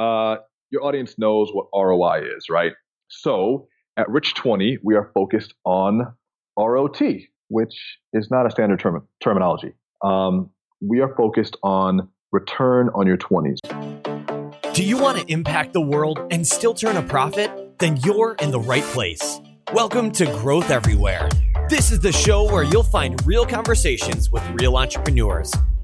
uh, your audience knows what ROI is, right? So at Rich 20, we are focused on ROT, which is not a standard term- terminology. Um, we are focused on return on your 20s. Do you want to impact the world and still turn a profit? Then you're in the right place. Welcome to Growth Everywhere. This is the show where you'll find real conversations with real entrepreneurs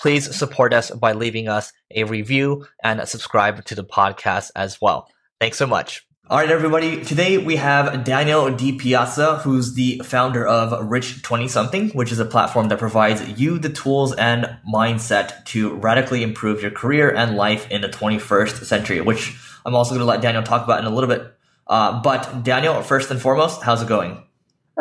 please support us by leaving us a review and subscribe to the podcast as well. Thanks so much. All right, everybody. Today we have Daniel Di Piazza, who's the founder of Rich 20 Something, which is a platform that provides you the tools and mindset to radically improve your career and life in the 21st century, which I'm also going to let Daniel talk about in a little bit. Uh, but Daniel, first and foremost, how's it going?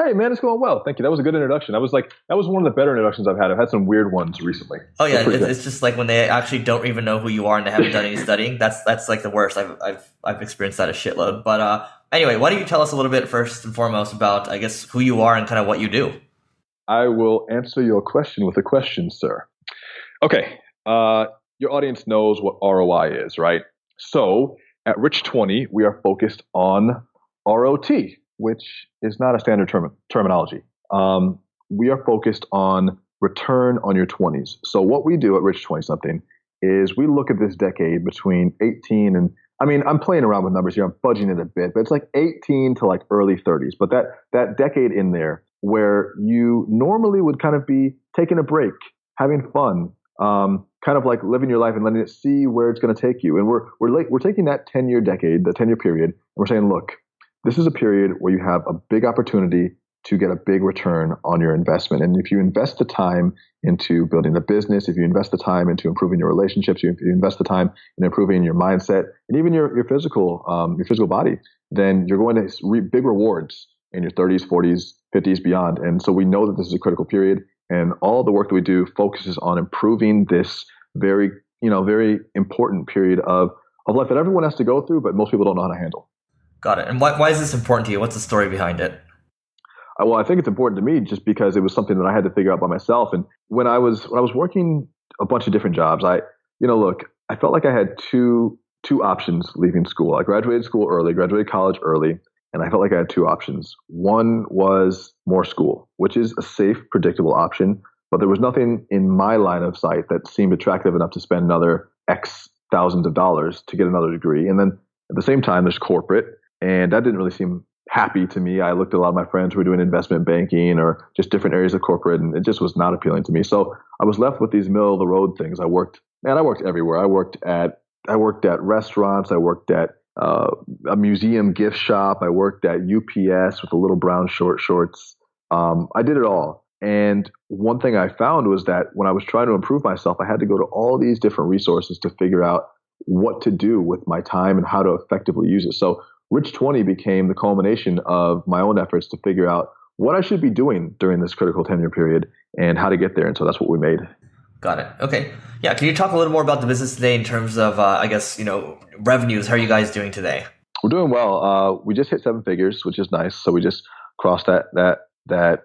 Hey man, it's going well. Thank you. That was a good introduction. That was like that was one of the better introductions I've had. I've had some weird ones recently. Oh yeah, it's, it's, just like when they actually don't even know who you are and they haven't done any studying. That's that's like the worst. I've I've I've experienced that a shitload. But uh, anyway, why don't you tell us a little bit first and foremost about I guess who you are and kind of what you do? I will answer your question with a question, sir. Okay, uh, your audience knows what ROI is, right? So at Rich Twenty, we are focused on ROT, which is not a standard term, terminology. Um, we are focused on return on your 20s. So what we do at Rich 20 something is we look at this decade between 18 and I mean, I'm playing around with numbers here. I'm fudging it a bit, but it's like 18 to like early 30s. But that that decade in there where you normally would kind of be taking a break, having fun, um, kind of like living your life and letting it see where it's going to take you. And we're we're like we're taking that 10 year decade, the 10 year period, and we're saying, look, this is a period where you have a big opportunity to get a big return on your investment. And if you invest the time into building the business, if you invest the time into improving your relationships, if you invest the time in improving your mindset and even your, your physical um, your physical body, then you're going to reap big rewards in your 30s, 40s, 50s, beyond. And so we know that this is a critical period, and all the work that we do focuses on improving this very you know very important period of of life that everyone has to go through, but most people don't know how to handle. Got it. And why, why is this important to you? What's the story behind it? Uh, well, I think it's important to me just because it was something that I had to figure out by myself. And when I was when I was working a bunch of different jobs, I you know look, I felt like I had two two options leaving school. I graduated school early, graduated college early, and I felt like I had two options. One was more school, which is a safe, predictable option, but there was nothing in my line of sight that seemed attractive enough to spend another X thousands of dollars to get another degree. And then at the same time, there's corporate, and that didn't really seem happy to me. I looked at a lot of my friends who were doing investment banking or just different areas of corporate, and it just was not appealing to me. So I was left with these middle of the road things. I worked, man, I worked everywhere. I worked at, I worked at restaurants. I worked at uh, a museum gift shop. I worked at UPS with the little brown short shorts. Um, I did it all. And one thing I found was that when I was trying to improve myself, I had to go to all these different resources to figure out what to do with my time and how to effectively use it. So Rich 20 became the culmination of my own efforts to figure out what I should be doing during this critical tenure period and how to get there. And so that's what we made. Got it. Okay. Yeah. Can you talk a little more about the business today in terms of, uh, I guess, you know, revenues? How are you guys doing today? We're doing well. Uh, we just hit seven figures, which is nice. So we just crossed that that that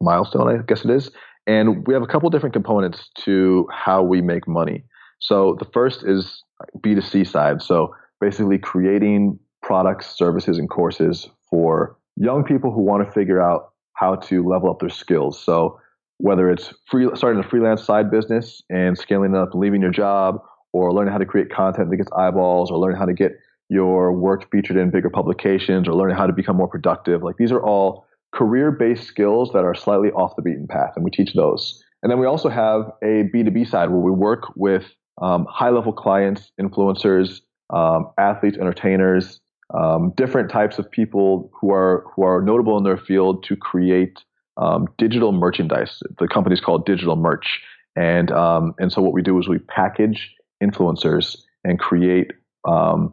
milestone, I guess it is. And we have a couple different components to how we make money. So the first is B2C side. So basically creating products, services, and courses for young people who want to figure out how to level up their skills. So whether it's free, starting a freelance side business and scaling up and leaving your job, or learning how to create content that gets eyeballs, or learning how to get your work featured in bigger publications, or learning how to become more productive. Like these are all career-based skills that are slightly off the beaten path, and we teach those. And then we also have a B2B side where we work with um, high-level clients, influencers, um, athletes, entertainers, um, different types of people who are who are notable in their field to create um, digital merchandise. The company is called Digital Merch, and um, and so what we do is we package influencers and create um,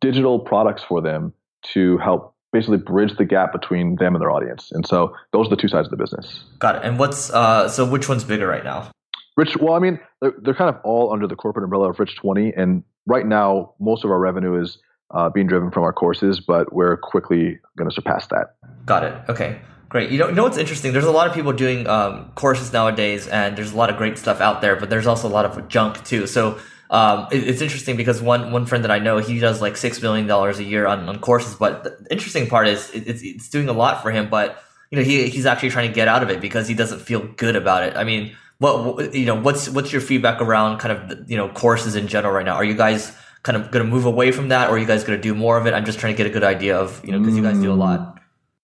digital products for them to help basically bridge the gap between them and their audience. And so those are the two sides of the business. Got it. And what's uh, so which one's bigger right now? Rich, well, I mean, they're, they're kind of all under the corporate umbrella of Rich 20. And right now, most of our revenue is uh, being driven from our courses, but we're quickly going to surpass that. Got it. Okay. Great. You know, you know what's interesting? There's a lot of people doing um, courses nowadays, and there's a lot of great stuff out there, but there's also a lot of junk too. So um, it, it's interesting because one one friend that I know, he does like six million dollars a year on, on courses. But the interesting part is it, it's it's doing a lot for him, but you know he he's actually trying to get out of it because he doesn't feel good about it. I mean, what you know, what's what's your feedback around kind of you know courses in general right now? Are you guys kind of going to move away from that, or are you guys going to do more of it? I'm just trying to get a good idea of you know because you guys do a lot. Mm,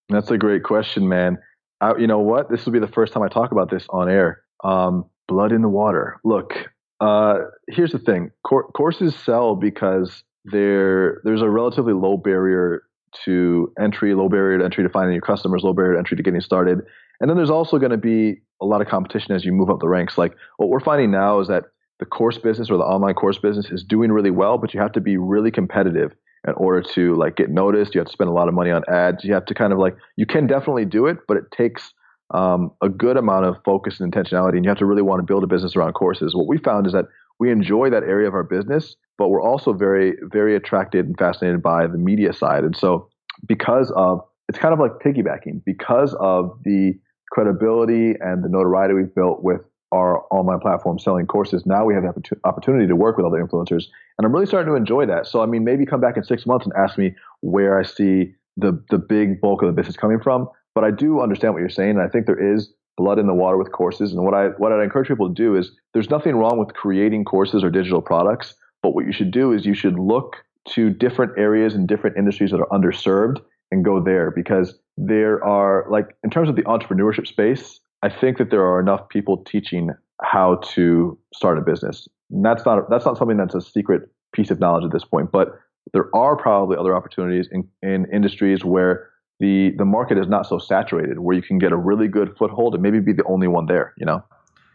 that's a great question, man. I, you know what? This will be the first time I talk about this on air. Um, blood in the water. Look, uh, here's the thing: Cor- courses sell because there there's a relatively low barrier to entry, low barrier to entry to finding new customers, low barrier to entry to getting started, and then there's also going to be a lot of competition as you move up the ranks. Like what we're finding now is that the course business or the online course business is doing really well, but you have to be really competitive in order to like get noticed. You have to spend a lot of money on ads. You have to kind of like you can definitely do it, but it takes um, a good amount of focus and intentionality, and you have to really want to build a business around courses. What we found is that we enjoy that area of our business, but we're also very, very attracted and fascinated by the media side. And so, because of it's kind of like piggybacking, because of the credibility and the notoriety we've built with our online platform selling courses, now we have the opportunity to work with other influencers. And I'm really starting to enjoy that. So, I mean, maybe come back in six months and ask me where I see the, the big bulk of the business coming from. But I do understand what you're saying. And I think there is blood in the water with courses. And what I, what I'd encourage people to do is there's nothing wrong with creating courses or digital products. But what you should do is you should look to different areas and different industries that are underserved and go there because there are like in terms of the entrepreneurship space I think that there are enough people teaching how to start a business. And that's not that's not something that's a secret piece of knowledge at this point, but there are probably other opportunities in, in industries where the the market is not so saturated, where you can get a really good foothold and maybe be the only one there. You know.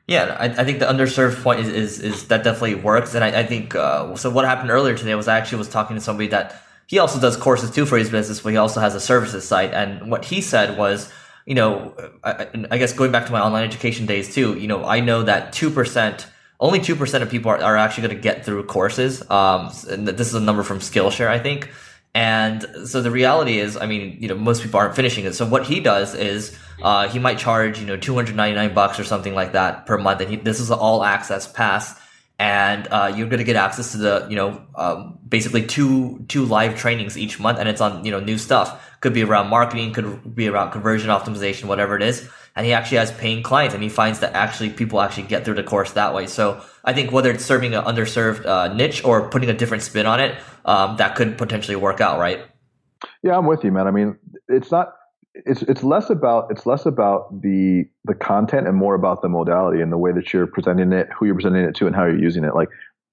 Yeah, I, I think the underserved point is is, is that definitely works, and I, I think uh, so. What happened earlier today was I actually was talking to somebody that he also does courses too for his business, but he also has a services site, and what he said was you know, I, I, guess going back to my online education days too, you know, I know that 2%, only 2% of people are, are actually going to get through courses. Um, and this is a number from Skillshare, I think. And so the reality is, I mean, you know, most people aren't finishing it. So what he does is, uh, he might charge, you know, 299 bucks or something like that per month. And he, this is an all access pass and uh, you're going to get access to the you know um, basically two two live trainings each month and it's on you know new stuff. Could be around marketing could be around conversion optimization whatever it is. And he actually has paying clients and he finds that actually people actually get through the course that way. So i think whether it's serving an underserved uh, niche or putting a different spin on it um, that could potentially work out right? Yeah i'm with you man. I mean it's not it's it's less about it's less about the the content and more about the modality and the way that you're presenting it, who you're presenting it to, and how you're using it. Like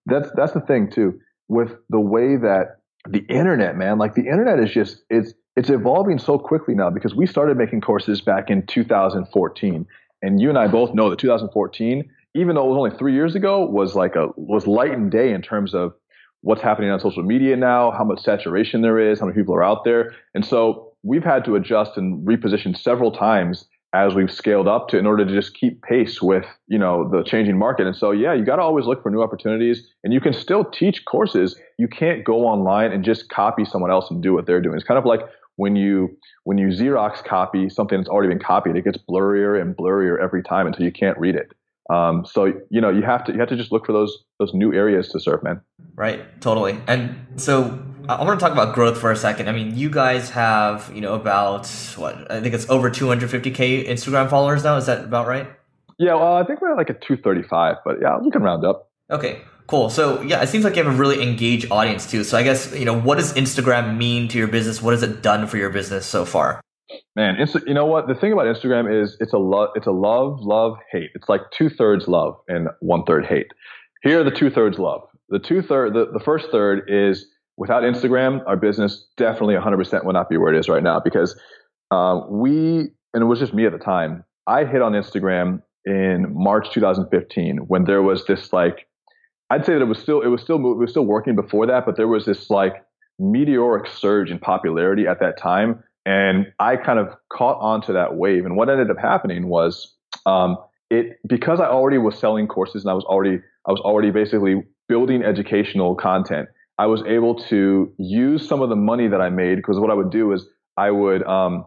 that's that's the thing too with the way that the internet, man, like the internet is just it's it's evolving so quickly now because we started making courses back in 2014, and you and I both know that 2014, even though it was only three years ago, was like a was light and day in terms of what's happening on social media now, how much saturation there is, how many people are out there, and so we've had to adjust and reposition several times as we've scaled up to in order to just keep pace with you know the changing market. And so yeah you got to always look for new opportunities and you can still teach courses. You can't go online and just copy someone else and do what they're doing. It's kind of like when you when you xerox copy something that's already been copied it gets blurrier and blurrier every time until you can't read it um, so you know you have to you have to just look for those those new areas to serve man right totally and so I want to talk about growth for a second. I mean, you guys have, you know, about what I think it's over 250k Instagram followers now. Is that about right? Yeah, well, I think we're at like a 235, but yeah, we can round up. Okay, cool. So yeah, it seems like you have a really engaged audience too. So I guess you know, what does Instagram mean to your business? What has it done for your business so far? Man, Insta- you know what? The thing about Instagram is it's a love, it's a love, love, hate. It's like two thirds love and one third hate. Here are the two thirds love. The two third, the, the first third is without Instagram, our business definitely 100% would not be where it is right now because uh, we, and it was just me at the time, I hit on Instagram in March 2015 when there was this like, I'd say that it was still, it was still, it was still working before that, but there was this like meteoric surge in popularity at that time. And I kind of caught onto that wave. And what ended up happening was um, it because I already was selling courses and I was already I was already basically building educational content. I was able to use some of the money that I made because what I would do is I would um,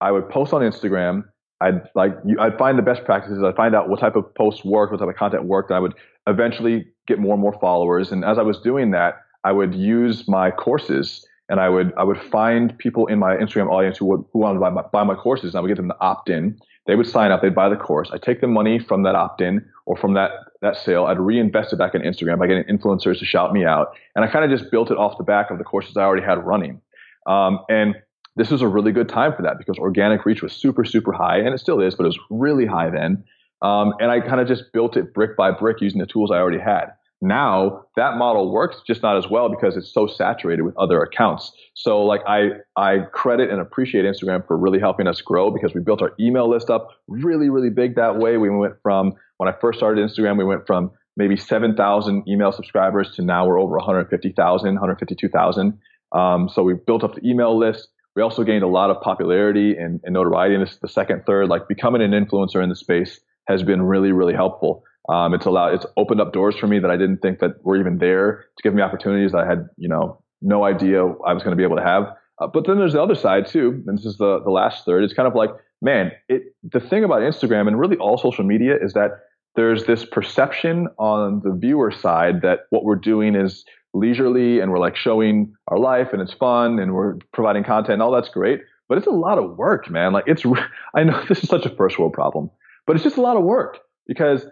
I would post on Instagram. I'd like I'd find the best practices. I'd find out what type of posts worked, what type of content worked, and I would eventually get more and more followers. And as I was doing that, I would use my courses and I would I would find people in my Instagram audience who would who wanted to buy my, buy my courses, and I would get them to opt in. They would sign up, they'd buy the course. I take the money from that opt in or from that that sale, I'd reinvest it back in Instagram by getting influencers to shout me out, and I kind of just built it off the back of the courses I already had running. Um, and this was a really good time for that because organic reach was super super high, and it still is, but it was really high then. Um, and I kind of just built it brick by brick using the tools I already had. Now that model works, just not as well because it's so saturated with other accounts. So like I I credit and appreciate Instagram for really helping us grow because we built our email list up really really big that way. We went from when I first started Instagram, we went from maybe 7,000 email subscribers to now we're over 150,000, 152,000. Um, so we built up the email list. We also gained a lot of popularity and, and notoriety. And this is the second, third, like becoming an influencer in the space has been really, really helpful. Um, it's allowed, it's opened up doors for me that I didn't think that were even there to give me opportunities that I had, you know, no idea I was going to be able to have. Uh, but then there's the other side too, and this is the the last third. It's kind of like, man, it the thing about Instagram and really all social media is that there's this perception on the viewer side that what we're doing is leisurely and we're like showing our life and it's fun and we're providing content and all that's great, but it's a lot of work, man. Like it's I know this is such a first world problem, but it's just a lot of work because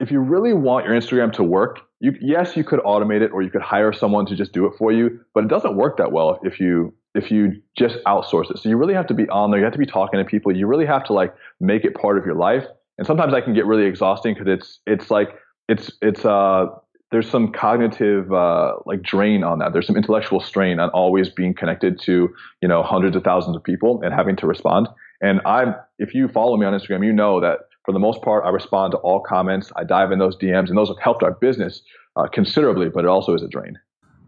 if you really want your Instagram to work, you, yes, you could automate it or you could hire someone to just do it for you, but it doesn't work that well if you if you just outsource it. So you really have to be on there. You have to be talking to people. You really have to like make it part of your life. And sometimes that can get really exhausting because it's it's like it's it's uh there's some cognitive uh, like drain on that. There's some intellectual strain on always being connected to you know hundreds of thousands of people and having to respond. And I'm if you follow me on Instagram, you know that for the most part, I respond to all comments. I dive in those DMs, and those have helped our business uh, considerably. But it also is a drain.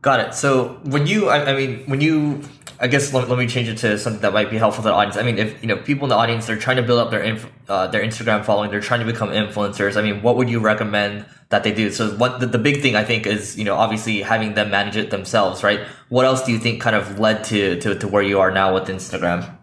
Got it. So when you, I, I mean, when you, I guess let, let, me change it to something that might be helpful to the audience. I mean, if you know people in the audience, they're trying to build up their inf, uh, their Instagram following, they're trying to become influencers. I mean, what would you recommend that they do? So what the, the big thing I think is, you know, obviously having them manage it themselves, right? What else do you think kind of led to to, to where you are now with Instagram?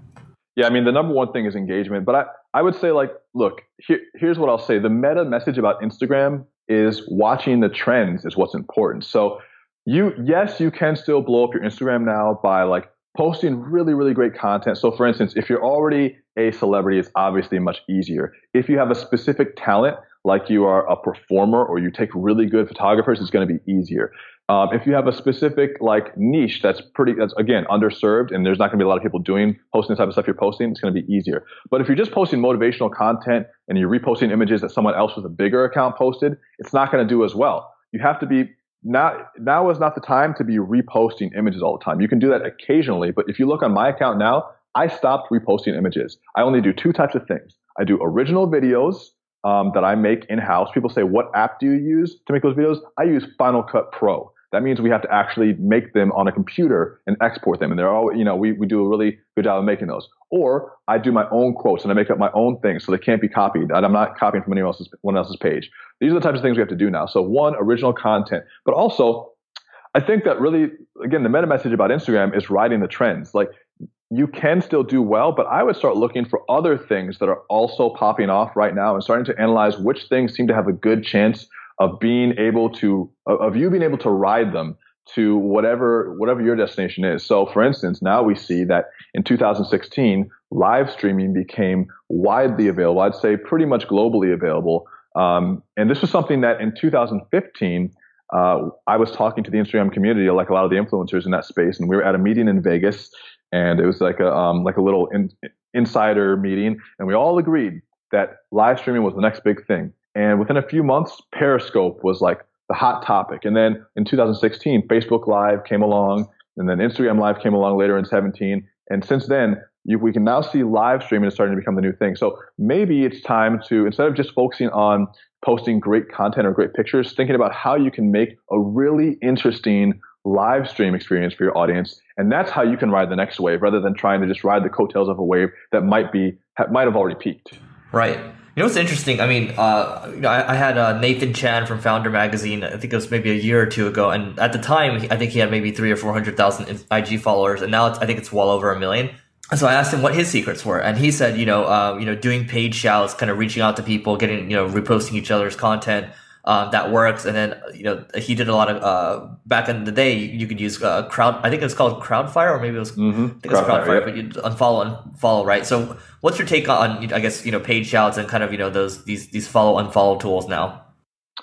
Yeah, I mean, the number one thing is engagement, but I, I would say like, look, here, here's what I'll say. The meta message about Instagram is watching the trends is what's important. So you, yes, you can still blow up your Instagram now by like posting really, really great content. So for instance, if you're already a celebrity, it's obviously much easier. If you have a specific talent, like you are a performer or you take really good photographers, it's going to be easier. Um, if you have a specific like niche that's pretty, that's again underserved, and there's not going to be a lot of people doing posting the type of stuff you're posting, it's going to be easier. But if you're just posting motivational content and you're reposting images that someone else with a bigger account posted, it's not going to do as well. You have to be now. Now is not the time to be reposting images all the time. You can do that occasionally, but if you look on my account now, I stopped reposting images. I only do two types of things. I do original videos um, that I make in house. People say, "What app do you use to make those videos?" I use Final Cut Pro. That means we have to actually make them on a computer and export them. And they're all, you know, we, we do a really good job of making those. Or I do my own quotes and I make up my own things so they can't be copied. I'm not copying from anyone else's, else's page. These are the types of things we have to do now. So one, original content, but also I think that really, again, the meta message about Instagram is riding the trends. Like you can still do well, but I would start looking for other things that are also popping off right now and starting to analyze which things seem to have a good chance of being able to of you being able to ride them to whatever whatever your destination is. So for instance, now we see that in 2016, live streaming became widely available. I'd say pretty much globally available. Um, and this was something that in 2015, uh, I was talking to the Instagram community, like a lot of the influencers in that space, and we were at a meeting in Vegas, and it was like a um, like a little in, insider meeting, and we all agreed that live streaming was the next big thing. And within a few months, Periscope was like the hot topic. And then in 2016, Facebook Live came along, and then Instagram Live came along later in 17. And since then, you, we can now see live streaming is starting to become the new thing. So maybe it's time to, instead of just focusing on posting great content or great pictures, thinking about how you can make a really interesting live stream experience for your audience. And that's how you can ride the next wave rather than trying to just ride the coattails of a wave that might be, might have already peaked. Right. You know what's interesting? I mean, uh, you know, I, I had uh, Nathan Chan from Foundr Magazine. I think it was maybe a year or two ago, and at the time, I think he had maybe three or four hundred thousand IG followers, and now I think it's well over a million. And so I asked him what his secrets were, and he said, you know, uh, you know, doing paid shouts, kind of reaching out to people, getting, you know, reposting each other's content, uh, that works. And then you know he did a lot of uh, back in the day. You, could use uh, crowd. I think it was called Crowdfire, or maybe it was. Mm-hmm. I think it was Crowdfire, Crowdfire but you unfollow and follow, right? So what's your take on I guess you know paid shouts and kind of you know those these these follow unfollow tools now?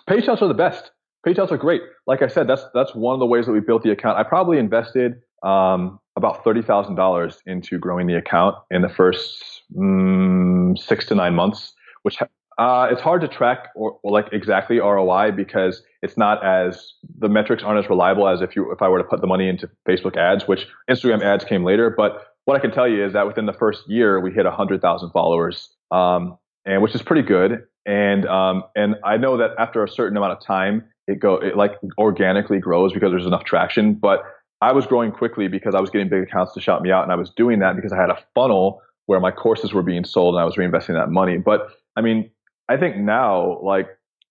Paid shouts are the best. Paid shouts are great. Like I said, that's that's one of the ways that we built the account. I probably invested um, about thirty thousand dollars into growing the account in the first mm, six to nine months, which uh, it's hard to track or, or, like exactly ROI because it's not as the metrics aren't as reliable as if you if I were to put the money into Facebook ads, which Instagram ads came later. But what I can tell you is that within the first year we hit hundred thousand followers, um, and which is pretty good. And um, and I know that after a certain amount of time, it go it like organically grows because there's enough traction. But I was growing quickly because I was getting big accounts to shout me out, and I was doing that because I had a funnel where my courses were being sold and I was reinvesting that money. But I mean, I think now, like,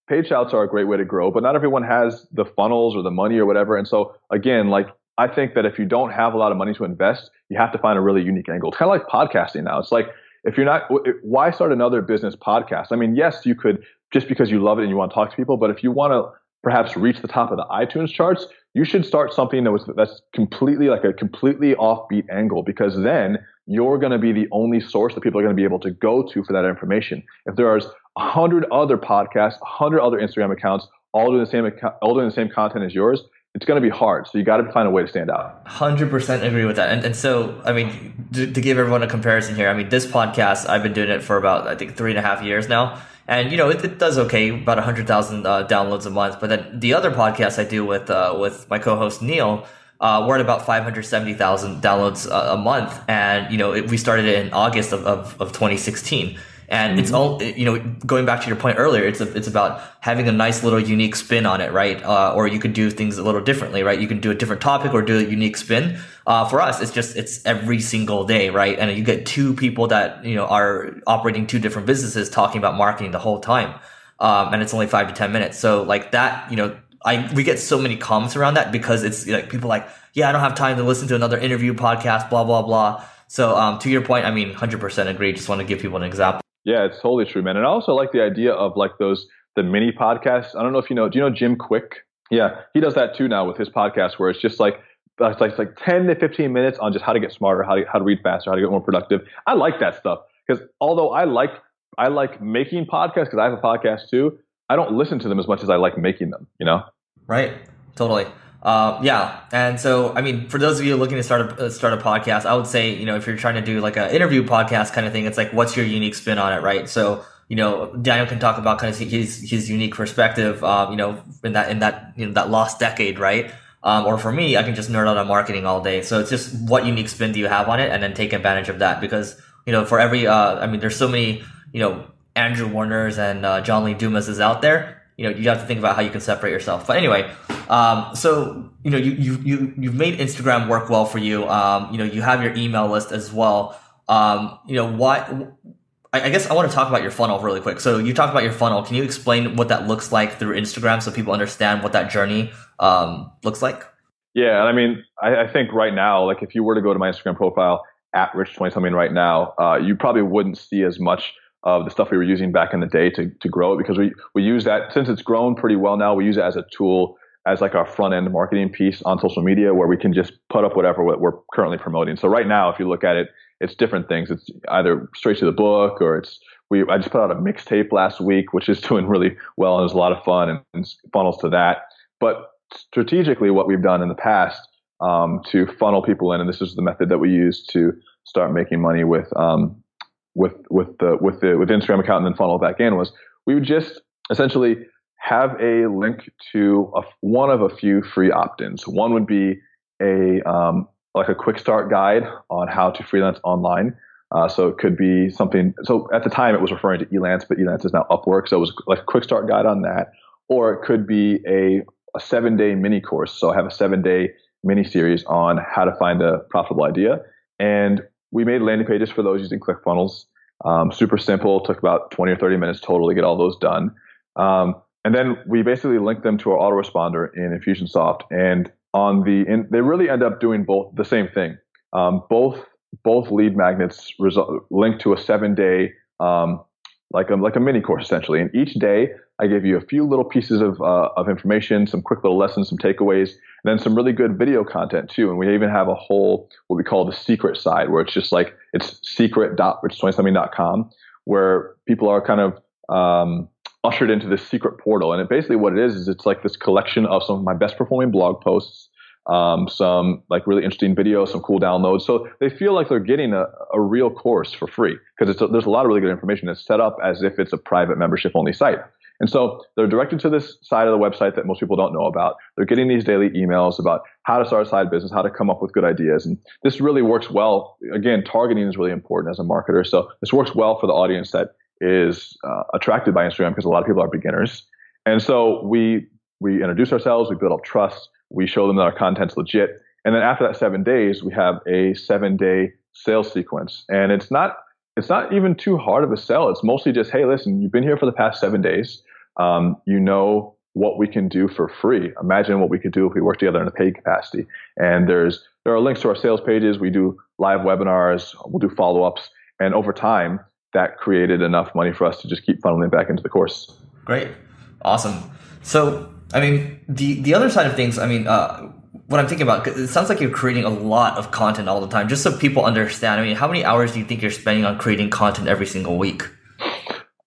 paid shouts are a great way to grow, but not everyone has the funnels or the money or whatever. And so, again, like, I think that if you don't have a lot of money to invest, you have to find a really unique angle. It's kind of like podcasting now. It's like, if you're not, why start another business podcast? I mean, yes, you could just because you love it and you want to talk to people, but if you want to perhaps reach the top of the iTunes charts, you should start something that was that's completely like a completely offbeat angle because then you're going to be the only source that people are going to be able to go to for that information. If there are a hundred other podcasts, a hundred other Instagram accounts, all doing the same all doing the same content as yours, it's going to be hard. So you got to find a way to stand out. Hundred percent agree with that. And and so I mean, to, to, give everyone a comparison here, I mean, this podcast I've been doing it for about I think three and a half years now, and you know it, it does okay, about hundred thousand uh, downloads a month. But then the other podcast I do with uh, with my co-host Neil uh, we're at about 570,000 downloads a, a, month. And, you know, it, we started it in August of, of, of 2016. And mm-hmm. it's all, you know, going back to your point earlier, it's a, it's about having a nice little unique spin on it, right? Uh, or you could do things a little differently, right? You can do a different topic or do a unique spin. Uh, for us, it's just, it's every single day, right? And you get two people that, you know, are operating two different businesses talking about marketing the whole time. Um, and it's only five to 10 minutes. So like that, you know, I we get so many comments around that because it's like people like, yeah, I don't have time to listen to another interview podcast, blah blah blah. So um, to your point, I mean, hundred percent agree. Just want to give people an example. Yeah, it's totally true, man. And I also like the idea of like those the mini podcasts. I don't know if you know. Do you know Jim Kwik? Yeah, he does that too now with his podcast, where it's just like it's like, it's like ten to fifteen minutes on just how to get smarter, how to how to read faster, how to get more productive. I like that stuff because although I like I like making podcasts because I have a podcast too. I don't listen to them as much as I like making them, you know? Right. Totally. Uh, yeah. And so, I mean, for those of you looking to start a, uh, start a podcast, I would say, you know, if you're trying to do like an interview podcast kind of thing, it's like, what's your unique spin on it? Right. So, you know, Daniel can talk about kind of his, his unique perspective, um, you know, in that, in that, you know, that lost decade, right? Um, or for me, I can just nerd out on marketing all day. So it's just what unique spin do you have on it and then take advantage of that because, you know, for every, uh, I mean, there's so many, you know, Andrew Warner's and uh, John Lee Dumas is out there. You know, you have to think about how you can separate yourself. But anyway, um, so you know, you you you you've made Instagram work well for you. Um, you know, you have your email list as well. Um, you know, why? I guess I want to talk about your funnel really quick. So you talked about your funnel. Can you explain what that looks like through Instagram so people understand what that journey um, looks like? Yeah, I mean, I, I, think right now, like if you were to go to my Instagram profile at Rich Twenty Something right now, uh, you probably wouldn't see as much of the stuff we were using back in the day to, to grow it because we, we use that since it's grown pretty well now, we use it as a tool as like our front end marketing piece on social media where we can just put up whatever we're currently promoting. So right now, if you look at it, it's different things. It's either straight to the book or it's we. I just put out a mixtape last week, which is doing really well and was a lot of fun and, and funnels to that. But strategically, what we've done in the past um, to funnel people in, and this is the method that we use to start making money with um, with with the with the with the Instagram account and then funnel back in was we would just essentially have a link to a, one of a few free opt-ins. One would be a um, like a quick start guide on how to freelance online. Uh, so it could be something. So at the time it was referring to Elance, but Elance is now Upwork. So it was like a quick start guide on that, or it could be a a seven day mini course. So I have a seven day mini series on how to find a profitable idea. And we made landing pages for those using ClickFunnels. Um, super simple, took about 20 or 30 minutes total to get all those done. Um, and then we basically linked them to our autoresponder in Infusionsoft. And on the, in, they really end up doing both the same thing. Um, both both lead magnets result, link to a seven day um, like a, like a mini course essentially. And each day I give you a few little pieces of, uh, of information, some quick little lessons, some takeaways, and then some really good video content too. And we even have a whole, what we call the secret side where it's just like, it's secret.rich20something.com where people are kind of, um, ushered into this secret portal. And it basically what it is, is it's like this collection of some of my best performing blog posts, um, some like really interesting videos, some cool downloads. So they feel like they're getting a, a real course for free because there's a lot of really good information. It's set up as if it's a private membership only site. And so they're directed to this side of the website that most people don't know about. They're getting these daily emails about how to start a side business, how to come up with good ideas. And this really works well. Again, targeting is really important as a marketer. So this works well for the audience that is uh, attracted by Instagram because a lot of people are beginners. And so we we introduce ourselves, we build up trust, we show them that our content's legit. And then after that seven days, we have a seven day sales sequence. And it's not it's not even too hard of a sell. It's mostly just, hey, listen, you've been here for the past seven days. Um, you know what we can do for free. Imagine what we could do if we work together in a paid capacity. And there's there are links to our sales pages. We do live webinars. We'll do follow ups. And over time, that created enough money for us to just keep funneling back into the course. Great, awesome. So I mean, the the other side of things, I mean, uh, what I'm thinking about, it sounds like you're creating a lot of content all the time. Just so people understand, I mean, how many hours do you think you're spending on creating content every single week?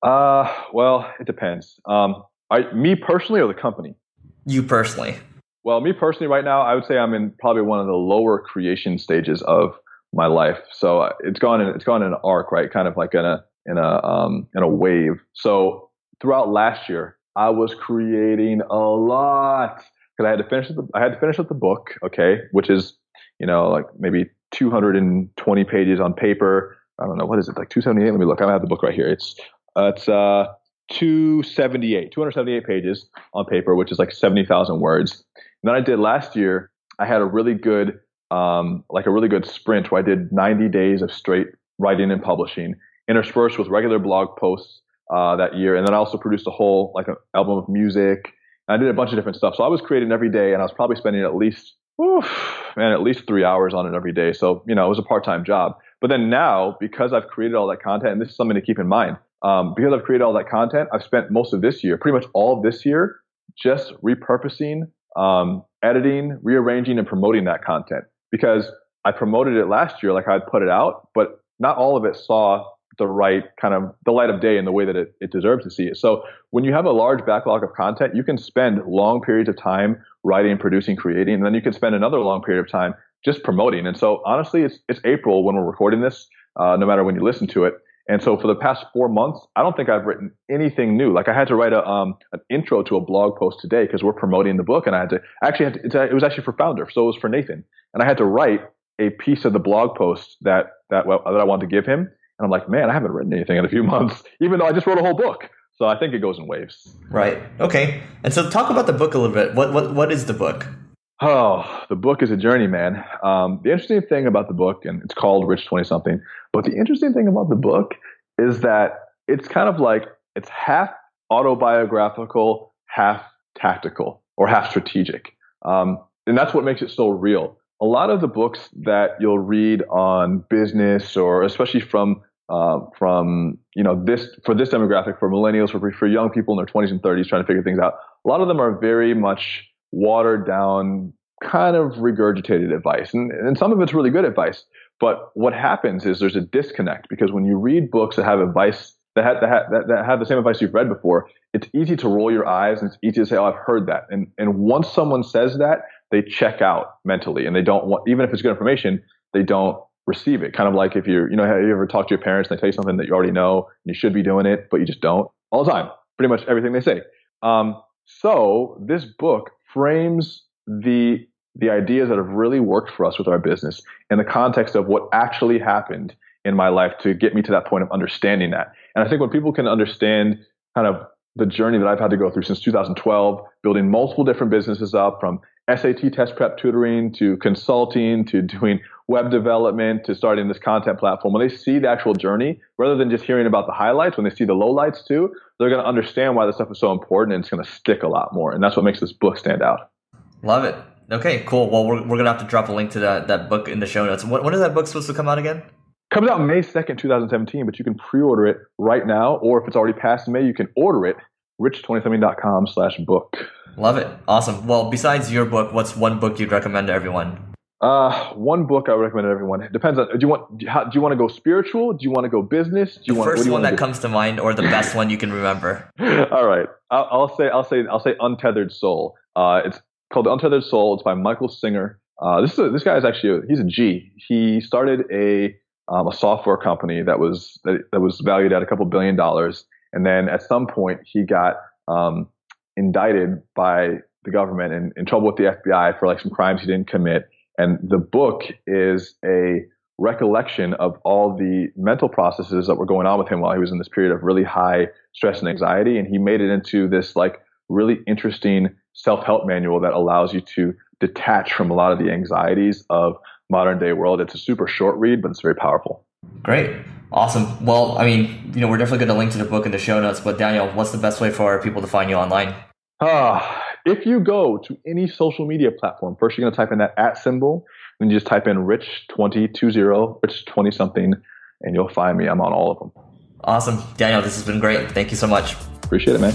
Uh, well, it depends. Um, I, me personally, or the company? You personally. Well, me personally, right now, I would say I'm in probably one of the lower creation stages of my life. So uh, it's gone in, it's gone in an arc, right? Kind of like in a in a um, in a wave. So throughout last year, I was creating a lot because I had to finish the I had to finish up the book, okay, which is you know like maybe 220 pages on paper. I don't know what is it like 278. Let me look. I have the book right here. It's uh, it's uh 278 278 pages on paper, which is like 70,000 words. And then I did last year. I had a really good um like a really good sprint where I did 90 days of straight writing and publishing, interspersed with regular blog posts uh, that year, and then I also produced a whole like an album of music. I did a bunch of different stuff. So I was creating every day, and I was probably spending at least, oof, man, at least three hours on it every day. So you know, it was a part-time job. But then now, because I've created all that content, and this is something to keep in mind, um, because I've created all that content, I've spent most of this year, pretty much all of this year, just repurposing, um, editing, rearranging, and promoting that content. Because I promoted it last year, like I'd put it out, but not all of it saw the right kind of the light of day in the way that it, it deserves to see it. So when you have a large backlog of content, you can spend long periods of time writing, producing, creating, and then you can spend another long period of time just promoting. And so honestly, it's it's April when we're recording this, uh, no matter when you listen to it. And so for the past four months, I don't think I've written anything new. Like I had to write a um, an intro to a blog post today because we're promoting the book, and I had to actually had to, it was actually for founder, so it was for Nathan, and I had to write a piece of the blog post that that that I wanted to give him and I'm like, man, I haven't written anything in a few months, even though I just wrote a whole book. So I think it goes in waves. Right. Okay. And so talk about the book a little bit. What what what is the book? Oh, the book is a journey, man. Um, the interesting thing about the book, and it's called Rich Twenty Something, but the interesting thing about the book is that it's kind of like it's half autobiographical, half tactical, or half strategic, um, and that's what makes it so real a lot of the books that you'll read on business or especially from uh, from you know this for this demographic for millennials for for young people in their 20s and 30s trying to figure things out a lot of them are very much watered down kind of regurgitated advice. And, and some of it's really good advice but what happens is there's a disconnect because when you read books that have advice that have, that, have, that have the same advice you've read before it's easy to roll your eyes and it's easy to say oh i've heard that. And and once someone says that they check out mentally and they don't want, even if it's good information, they don't receive it. Kind of like if you're, you know, have you ever talked to your parents and they tell you something that you already know and you should be doing it, but you just don't all the time, pretty much everything they say. Um, so this book frames the the ideas that have really worked for us with our business in the context of what actually happened in my life to get me to that point of understanding that. And I think when people can understand kind of the journey that I've had to go through since 2012, building multiple different businesses up from SAT test prep tutoring to consulting to doing web development to starting this content platform, when they see the actual journey, rather than just hearing about the highlights, when they see the lowlights too, they're going to understand why this stuff is so important and it's going to stick a lot more. And that's what makes this book stand out. Love it. Okay, cool. Well, we're, we're going to have to drop a link to that, that book in the show notes. When, when is that book supposed to come out again? Comes out May 2nd, 2017, but you can pre-order it right now, or if it's already past May, you can order it, rich20something.com slash book. Love it. Awesome. Well, besides your book, what's one book you'd recommend to everyone? Uh, one book I would recommend to everyone. It depends on. Do you want? How, do you want to go spiritual? Do you want to go business? Do you the want, first you one that do? comes to mind, or the best one you can remember. All right, I'll, I'll, say I'll say I'll say Untethered Soul. Uh, it's called The Untethered Soul. It's by Michael Singer. Uh, this is a, this guy is actually a, he's a G. He started a um, a software company that was that, that, was valued at a couple billion dollars, and then at some point he got um, indicted by the government and in trouble with the FBI for like some crimes he didn't commit and the book is a recollection of all the mental processes that were going on with him while he was in this period of really high stress and anxiety. And he made it into this like really interesting self help manual that allows you to detach from a lot of the anxieties of modern day world. It's a super short read, but it's very powerful. Great. Awesome. Well, I mean, you know, we're definitely going to link to the book in the show notes, but Daniel, what's the best way for people to find you online? Ah, if you go to any social media platform, first you're going to type in that at symbol, then you just type in rich2020, rich20 something, and you'll find me. I'm on all of them. Awesome. Daniel, this has been great. Thank you so much. Appreciate it, man.